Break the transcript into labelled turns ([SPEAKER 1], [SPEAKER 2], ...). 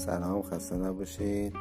[SPEAKER 1] سلام خسته نباشید